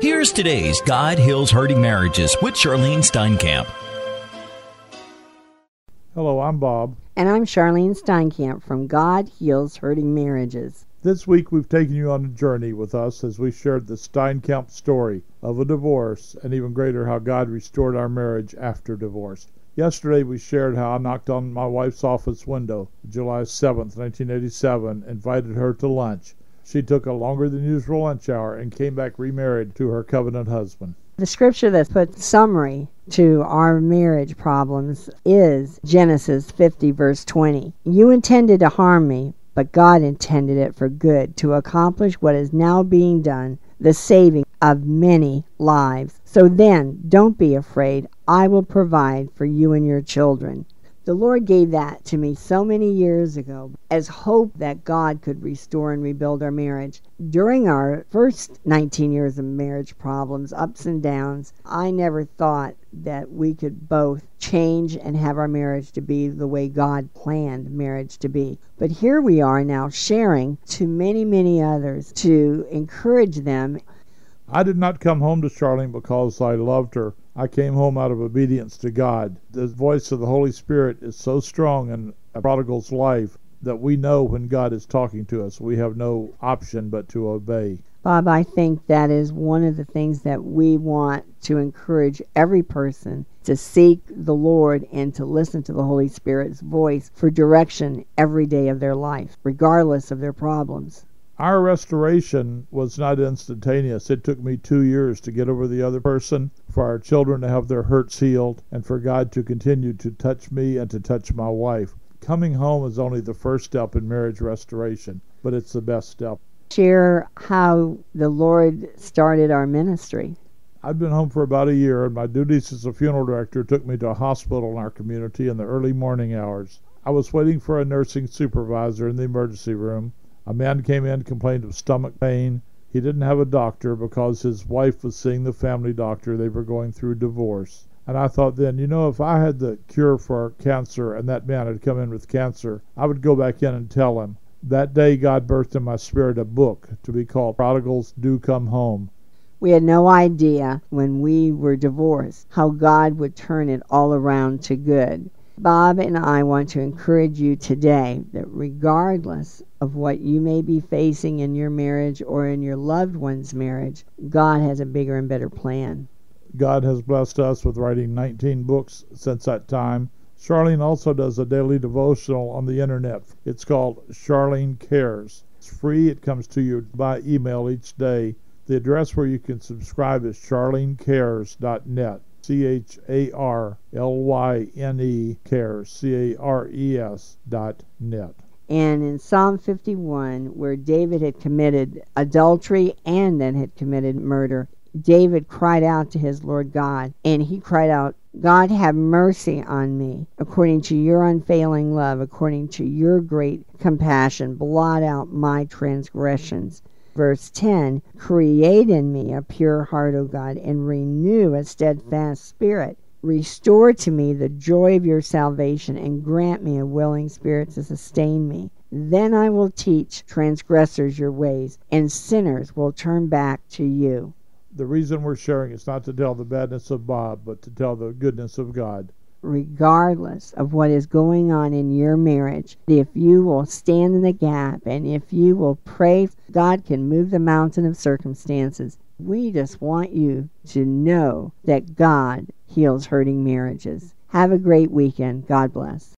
Here's today's God Heals Hurting Marriages with Charlyne Steinkamp. Hello, I'm Bob. And I'm Charlyne Steinkamp from God Heals Hurting Marriages. This week we've taken you on a journey with us as we shared the Steinkamp story of a divorce and even greater how God restored our marriage after divorce. Yesterday we shared how I knocked on my wife's office window July 7th, 1987, invited her to lunch. She took a longer than usual lunch hour and came back remarried to her covenant husband. The scripture that puts summary to our marriage problems is Genesis 50, verse 20. You intended to harm me, but God intended it for good to accomplish what is now being done, the saving of many lives. So then, don't be afraid. I will provide for you and your children. The Lord gave that to me so many years ago as hope that God could restore and rebuild our marriage. During our first 19 years of marriage problems, ups and downs, I never thought that we could both change and have our marriage to be the way God planned marriage to be. But here we are now sharing to many, many others to encourage them. I did not come home to Charlyne because I loved her. I came home out of obedience to God. The voice of the Holy Spirit is so strong in a prodigal's life that we know when God is talking to us. We have no option but to obey. Bob, I think that is one of the things that we want to encourage every person to seek the Lord and to listen to the Holy Spirit's voice for direction every day of their life, regardless of their problems. Our restoration was not instantaneous. It took me two years to get over the other person, for our children to have their hurts healed, and for God to continue to touch me and to touch my wife. Coming home is only the first step in marriage restoration, but it's the best step. Share how the Lord started our ministry. I'd been home for about a year, and my duties as a funeral director took me to a hospital in our community in the early morning hours. I was waiting for a nursing supervisor in the emergency room. A man came in, complained of stomach pain. He didn't have a doctor because his wife was seeing the family doctor. They were going through divorce. And I thought then, you know, if I had the cure for cancer and that man had come in with cancer, I would go back in and tell him. That day, God birthed in my spirit a book to be called Prodigals Do Come Home. We had no idea when we were divorced how God would turn it all around to good. Bob and I want to encourage you today that regardless of what you may be facing in your marriage or in your loved one's marriage, God has a bigger and better plan. God has blessed us with writing 19 books since that time. Charlyne also does a daily devotional on the internet. It's called Charlyne Cares. It's free, it comes to you by email each day. The address where you can subscribe is charlynecares.net. C H A R L Y N E cares, C A R E S dot net. And in Psalm 51, where David had committed adultery and then had committed murder, David cried out to his Lord God, and he cried out, God, have mercy on me, according to your unfailing love, according to your great compassion, blot out my transgressions verse 10 Create in me a pure heart, O God, and renew a steadfast spirit. Restore to me the joy of your salvation, and grant me a willing spirit to sustain me. Then I will teach transgressors your ways, and sinners will turn back to you. The reason we're sharing is not to tell the badness of Bob, but to tell the goodness of God regardless of what is going on in your marriage, if you will stand in the gap and if you will pray, God can move the mountain of circumstances. We just want you to know that God heals hurting marriages. Have a great weekend. God bless.